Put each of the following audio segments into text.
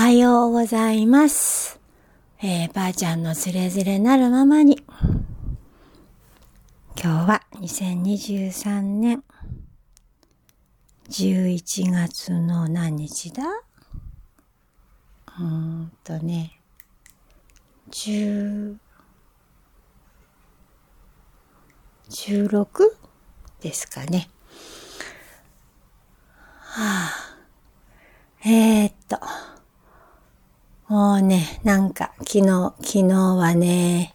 はようございます。えー、ばあちゃんのつれづれなるままに。今日は2023年11月の何日だ？うーんとね、10、16ですかね。はあ、えー、っと、もうね、なんか、昨日、昨日はね、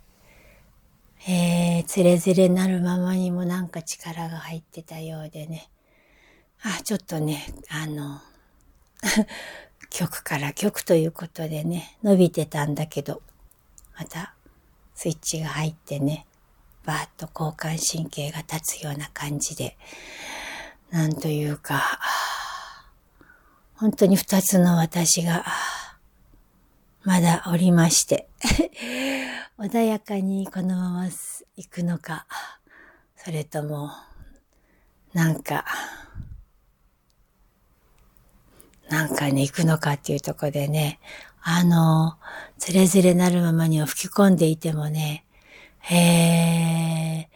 えー、つれづれなるままにもなんか力が入ってたようでね。あ、ちょっとね、あの、曲から曲ということでね、伸びてたんだけど、また、スイッチが入ってね、バーッと交感神経が立つような感じで、なんというか、本当に二つの私が、まだおりまして、穏やかにこのまま行くのか、それとも、なんか、なんかね、行くのかっていうところでね、あの、つれづれなるままには吹き込んでいてもね、え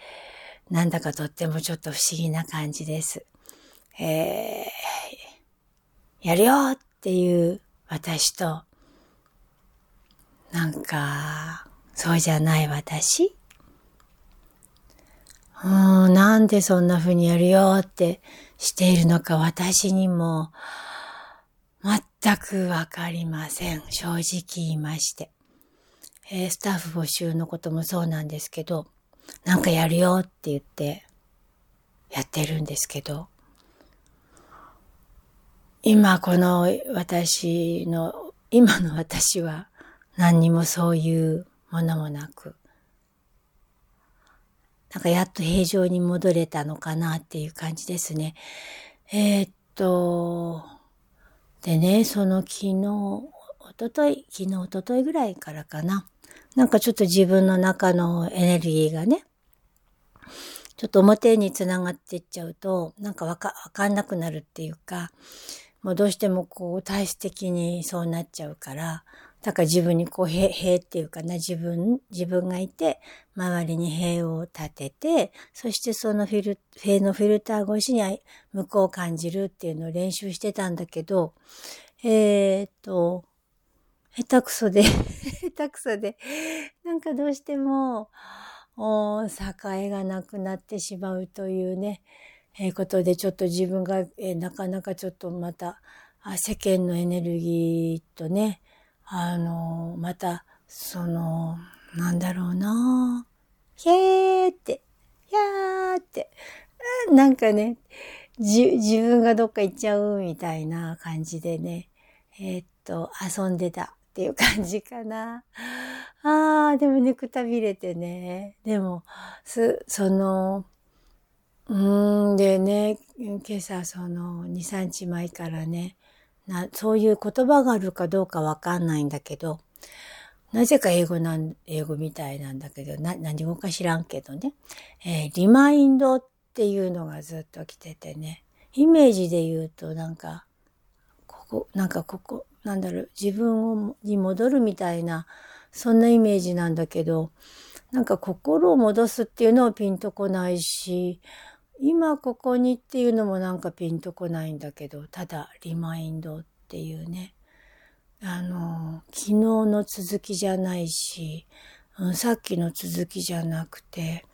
ー、なんだかとってもちょっと不思議な感じです。えー、やるよっていう私と、なんか、そうじゃない私うん、なんでそんな風にやるよってしているのか私にも全くわかりません。正直言いまして。えースタッフ募集のこともそうなんですけど、なんかやるよって言ってやってるんですけど、今この私の、今の私は何にもそういうものもなく、なんかやっと平常に戻れたのかなっていう感じですね。えーっと、でね、その昨日、おととい、昨日、おとといぐらいからかな。なんかちょっと自分の中のエネルギーがね、ちょっと表につながっていっちゃうと、なんかわか、わかんなくなるっていうか、もうどうしてもこう体質的にそうなっちゃうから、だから自分にこう塀、塀っていうかな、自分、自分がいて、周りに塀を立てて、そしてそのフィル、塀のフィルター越しに向こうを感じるっていうのを練習してたんだけど、えーっと、下手くそで、下手くそで、なんかどうしても、お境がなくなってしまうというね、えーことでちょっと自分が、えーなかなかちょっとまた、あ世間のエネルギーとね、あのまた、その、なんだろうなへーって、やーって、なんかね、じ、自分がどっか行っちゃうみたいな感じでね、えーっと、遊んでたっていう感じかな。あー、でもね、くたびれてね。でも、す、その、うーん、でね、今朝その2、3日前からね、な、そういう言葉があるかどうかわかんないんだけど、なぜか英語なん、英語みたいなんだけど、な、何語か知らんけどね。えーリマインドっていうのがずっと来ててね。イメージで言うとなんか、ここ、なんかここ、なんだろう、自分をに戻るみたいな、そんなイメージなんだけど、なんか心を戻すっていうのはピンとこないし、今ここにっていうのもなんかピンとこないんだけど、ただリマインドっていうね。あの、昨日の続きじゃないし、さっきの続きじゃなくて、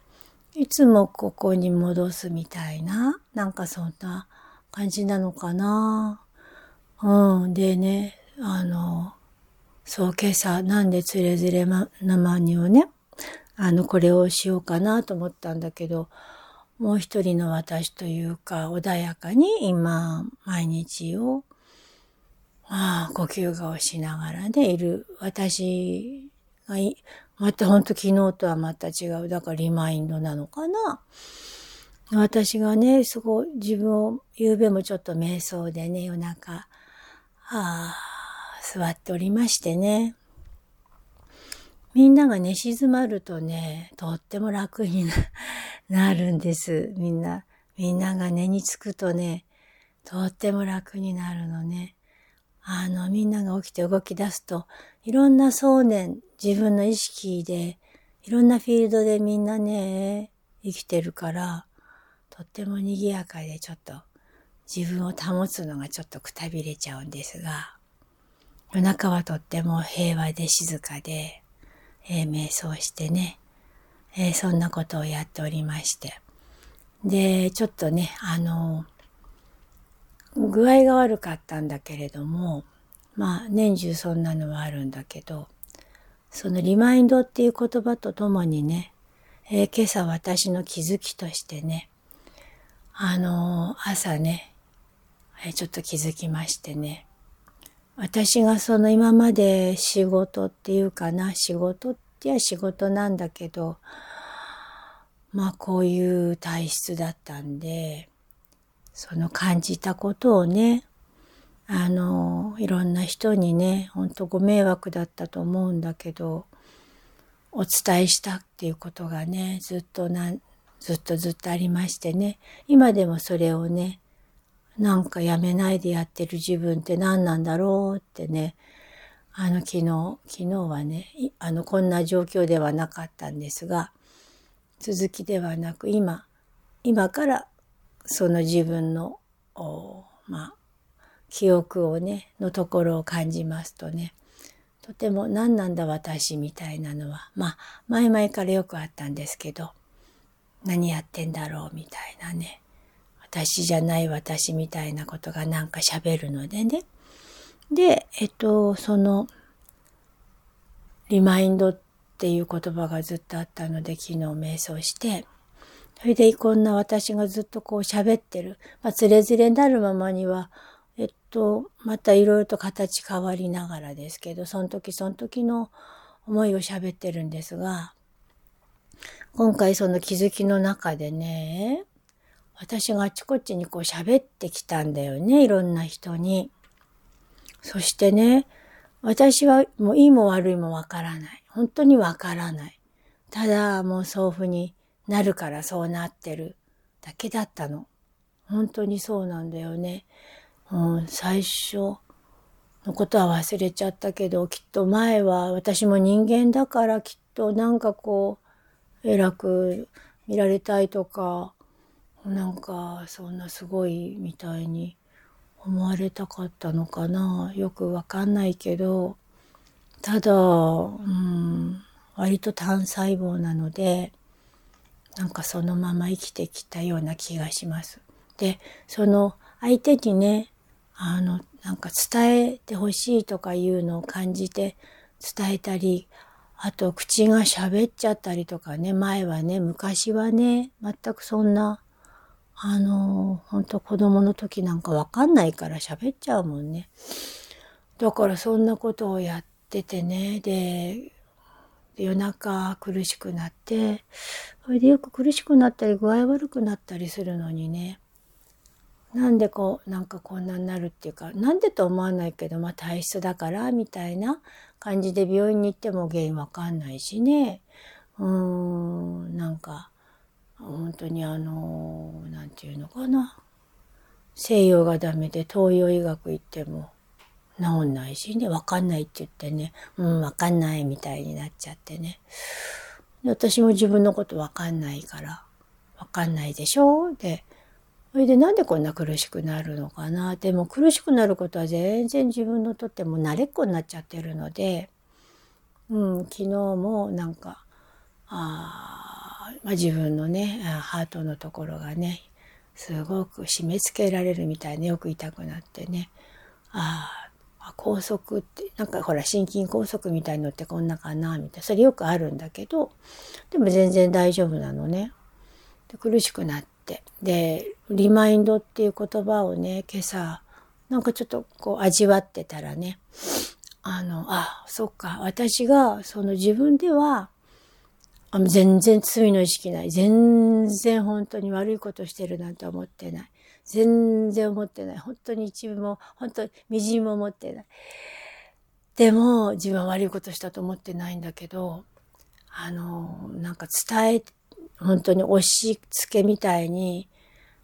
いつもここに戻すみたいな、なんかそんな感じなのかな。うん。でね、あの、そう、今朝、なんでつれづれま、なまにをね、あの、これをしようかなと思ったんだけど、もう一人の私というか、穏やかに今、毎日を、ああ、呼吸がをしながらね、いる私がい、また本当昨日とはまた違う。だからリマインドなのかな。私がね、すごい自分を、夕べもちょっと瞑想でね、夜中、ああ、座っておりましてね。みんながね、静まるとね、とっても楽にな なるんです。みんな、みんなが寝につくとね、とっても楽になるのね。あの、みんなが起きて動き出すと、いろんな想念、自分の意識で、いろんなフィールドでみんなね、生きてるから、とっても賑やかでちょっと自分を保つのがちょっとくたびれちゃうんですが、夜中はとっても平和で静かで、えー、瞑想してね、えー、そんなことをやっておりまして。で、ちょっとね、あの、具合が悪かったんだけれども、まあ年中そんなのはあるんだけど、そのリマインドっていう言葉とともにね、えー、今朝私の気づきとしてね、あの、朝ね、えー、ちょっと気づきましてね、私がその今まで仕事っていうかな、仕事ってや仕事なんだけど、まあこういう体質だったんで、その感じたことをね、あの、いろんな人にね、ほんとご迷惑だったと思うんだけど、お伝えしたっていうことがね、ずっとな、ずっとずっとありましてね、今でもそれをね、なんかやめないでやってる自分って何なんだろうってね、あの昨日、昨日はね、あのこんな状況ではなかったんですが、続きではなく今、今からその自分の、まあ、記憶をね、のところを感じますとね、とても何なんだ私みたいなのは、まあ、前々からよくあったんですけど、何やってんだろうみたいなね。私じゃない私みたいなことがなんか喋るのでね。で、えっと、その、リマインドっていう言葉がずっとあったので、昨日瞑想して、それでこんな私がずっとこう喋ってる。まあ、つれづれになるままには、えっと、またいろいろと形変わりながらですけど、その時その時の思いを喋ってるんですが、今回その気づきの中でね、私があちこちにこう喋ってきたんだよね、いろんな人に。そしてね、私はもういいも悪いもわからない。本当にわからない。ただもうそうふになるからそうなってるだけだったの。本当にそうなんだよね。うん、最初のことは忘れちゃったけど、きっと前は私も人間だからきっとなんかこう、偉く見られたいとか、なんかそんなすごいみたいに思われたかったのかなよくわかんないけどただ、うん、割と単細胞なのでなんかそのまま生きてきたような気がします。でその相手にねあのなんか伝えてほしいとかいうのを感じて伝えたりあと口が喋っちゃったりとかね前はね昔はね全くそんなあの、本当子供の時なんかわかんないから喋っちゃうもんね。だからそんなことをやっててね、で、夜中苦しくなって、それでよく苦しくなったり具合悪くなったりするのにね、なんでこう、なんかこんなになるっていうか、なんでと思わないけど、まあ体質だから、みたいな感じで病院に行っても原因わかんないしね、うーん、なんか、本当にあの、なんていうのかな。西洋がダメで東洋医学行っても治んないしね、わかんないって言ってね、うん、わかんないみたいになっちゃってね。私も自分のことわかんないから、わかんないでしょ？で、それでなんでこんな苦しくなるのかな？でも苦しくなることは全然自分のとっても慣れっこになっちゃってるので、うん、昨日もなんか、ああ、まあ、自分のねハートのところがねすごく締め付けられるみたいによく痛くなってね。ああ高速ってなんかほら心筋梗塞みたいのってこんなかなみたいな。それよくあるんだけどでも全然大丈夫なのね。で苦しくなって。でリマインドっていう言葉をね今朝なんかちょっとこう味わってたらねあのあそっか私がその自分ではあ全然罪の意識ない。全然本当に悪いことしてるなんて思ってない。全然思ってない。本当に一部も、本当にみじんも思ってない。でも、自分は悪いことしたと思ってないんだけど、あの、なんか伝え、本当に押し付けみたいに、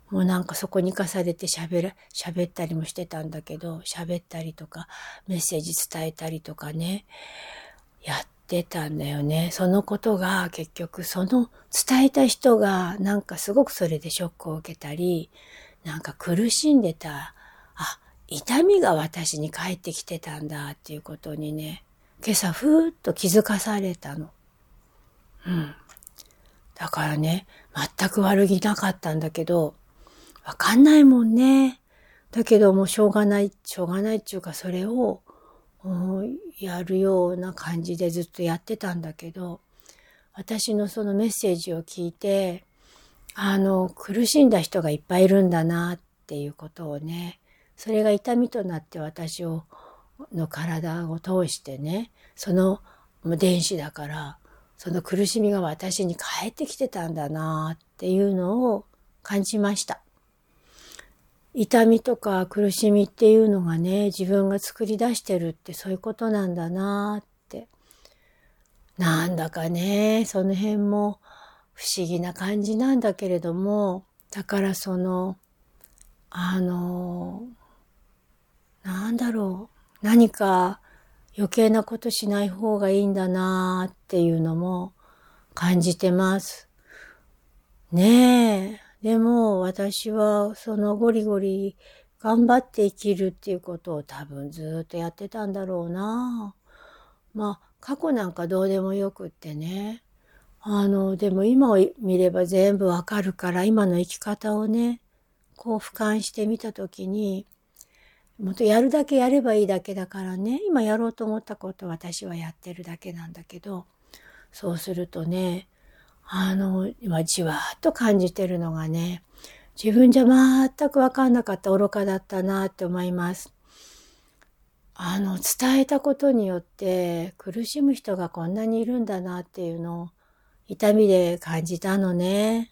もうなんかそこに生かされて喋ら、喋ったりもしてたんだけど、喋ったりとか、メッセージ伝えたりとかね、やってたんだよね。そのことが結局その伝えた人がなんかすごくそれでショックを受けたり、なんか苦しんでた、あ、痛みが私に返ってきてたんだっていうことにね、今朝ふーっと気づかされたの。うん。だからね、全く悪気なかったんだけど、わかんないもんね。だけどもうしょうがない、しょうがないっていうかそれをやるような感じでずっとやってたんだけど、私のそのメッセージを聞いて、あの、苦しんだ人がいっぱいいるんだなっていうことをね、それが痛みとなって私を、の体を通してね、その電子だから、その苦しみが私に返ってきてたんだなっていうのを感じました。痛みとか苦しみっていうのがね、自分が作り出してるってそういうことなんだなって。なんだかね、その辺も不思議な感じなんだけれども、だからその、あの、なんだろう、何か余計なことしない方がいいんだなっていうのも感じてます。ねえ。でも私はそのゴリゴリ頑張って生きるっていうことを多分ずっとやってたんだろうな。まあ過去なんかどうでもよくってね。あの、でも今を見れば全部わかるから今の生き方をね、こう俯瞰してみたときに、もっとやるだけやればいいだけだからね、今やろうと思ったこと私はやってるだけなんだけど、そうするとね、あの、今じわーっと感じてるのがね、自分じゃ全くわかんなかった愚かだったなって思います。あの、伝えたことによって苦しむ人がこんなにいるんだなっていうのを痛みで感じたのね。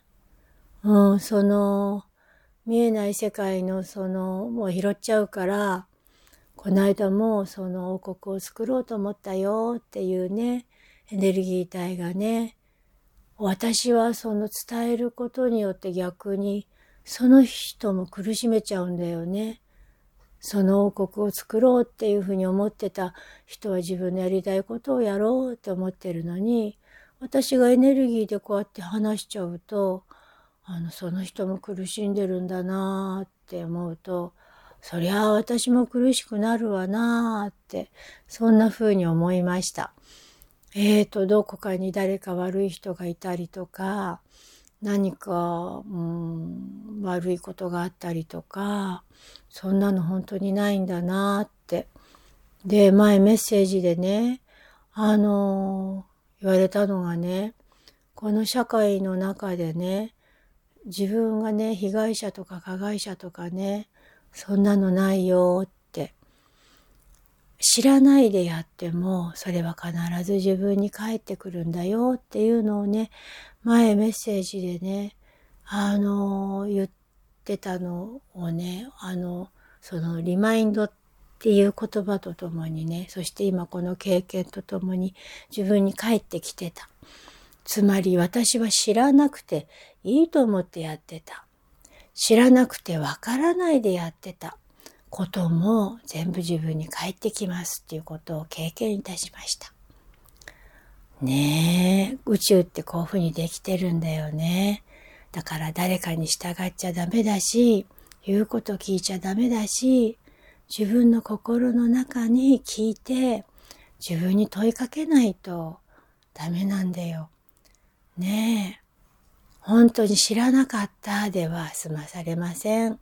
うん、その、見えない世界のその、もう拾っちゃうから、この間もその王国を作ろうと思ったよっていうね、エネルギー体がね、私はその伝えることによって逆にその人も苦しめちゃうんだよね。その王国を作ろうっていうふうに思ってた人は自分のやりたいことをやろうって思ってるのに私がエネルギーでこうやって話しちゃうとあのその人も苦しんでるんだなって思うとそりゃあ私も苦しくなるわなってそんなふうに思いました。えーと、どこかに誰か悪い人がいたりとか、何か、うん、悪いことがあったりとか、そんなの本当にないんだなって。で、前メッセージでね、あの、言われたのがね、この社会の中でね、自分がね、被害者とか加害者とかね、そんなのないよって知らないでやってもそれは必ず自分に返ってくるんだよっていうのをね前メッセージでねあの言ってたのをねあのそのリマインドっていう言葉とともにねそして今この経験とともに自分に返ってきてた。つまり私は知らなくていいと思ってやってた。知らなくてわからないでやってた。ことも全部自分に返ってきますっていうことを経験いたしました。ねえ、宇宙ってこういうふうにできてるんだよね。だから誰かに従っちゃダメだし、言うこと聞いちゃダメだし、自分の心の中に聞いて、自分に問いかけないとダメなんだよ。ねえ、本当に知らなかったでは済まされません。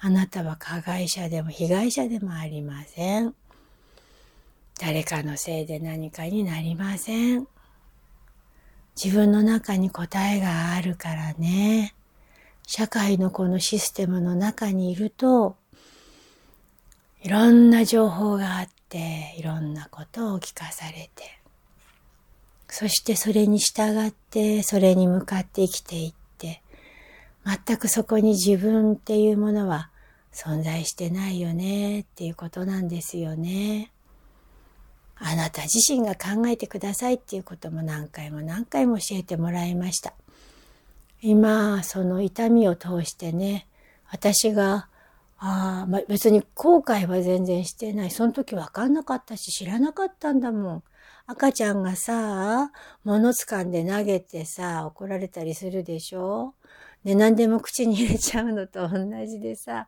あなたは加害者でも被害者でもありません。誰かのせいで何かになりません。自分の中に答えがあるからね。社会のこのシステムの中にいると、いろんな情報があって、いろんなことを聞かされて、そしてそれに従って、それに向かって生きていって、全くそこに自分っていうものは存在してないよねっていうことなんですよね。あなた自身が考えてくださいっていうことも何回も何回も教えてもらいました。今、その痛みを通してね、私が、あまあ、別に後悔は全然してない。その時分かんなかったし、知らなかったんだもん。赤ちゃんがさ、物掴んで投げてさ、怒られたりするでしょ？ね、何でも口に入れちゃうのと同じでさ、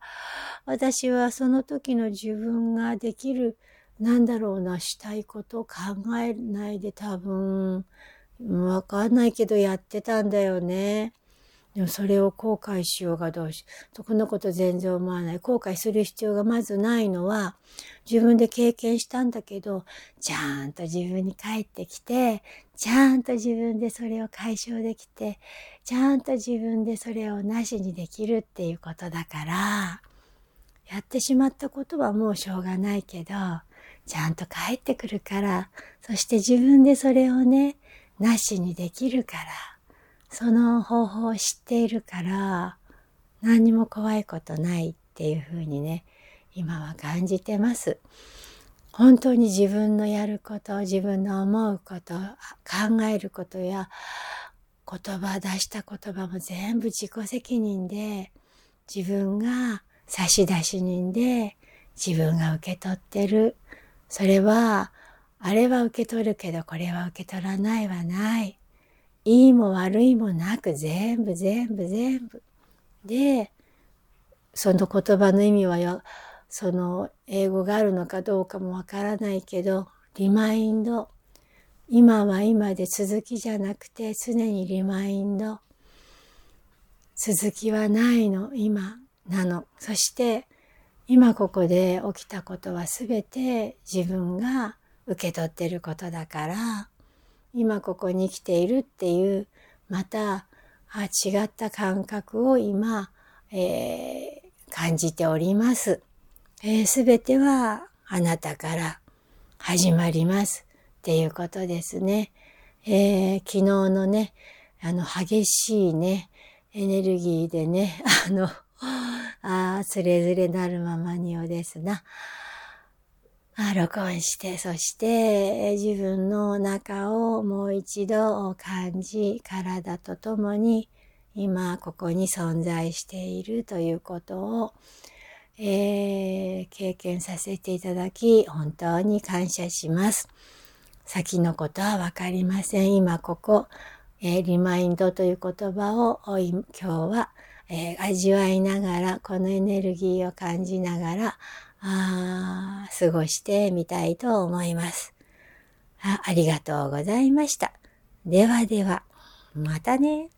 私はその時の自分ができる、なんだろうな、したいことを考えないで多分、わかんないけどやってたんだよね。でもそれを後悔しようがどうし、そんなこと全然思わない。後悔する必要がまずないのは、自分で経験したんだけど、ちゃんと自分に帰ってきて、ちゃんと自分でそれを解消できて、ちゃんと自分でそれをなしにできるっていうことだから、やってしまったことはもうしょうがないけど、ちゃんと帰ってくるから、そして自分でそれをね、なしにできるから、その方法を知っているから何にも怖いことないっていうふうにね今は感じてます。本当に自分のやること自分の思うこと考えることや言葉出した言葉も全部自己責任で自分が差出人で自分が受け取ってるそれはあれは受け取るけどこれは受け取らないはないいいも悪いもなく全部全部全部。で、その言葉の意味はよ、その英語があるのかどうかもわからないけど、リマインド。今は今で続きじゃなくて常にリマインド。続きはないの、今なの。そして今ここで起きたことは全て自分が受け取ってることだから今ここに生きているっていうまたあ違った感覚を今、えー、感じております。す、えー、べ、てはあなたから始まりますっていうことですね。えー、昨日のね、あの激しいね、エネルギーでね、あの、ああ、つれづれなるままにをですな。録音して、そして自分の中をもう一度感じ、体とともに今ここに存在しているということを、えー、経験させていただき、本当に感謝します。先のことはわかりません。今ここ、えー、リマインドという言葉を今日は、えー、味わいながら、このエネルギーを感じながら、あ過ごしてみたいと思いますあ。ありがとうございました。ではでは、またね。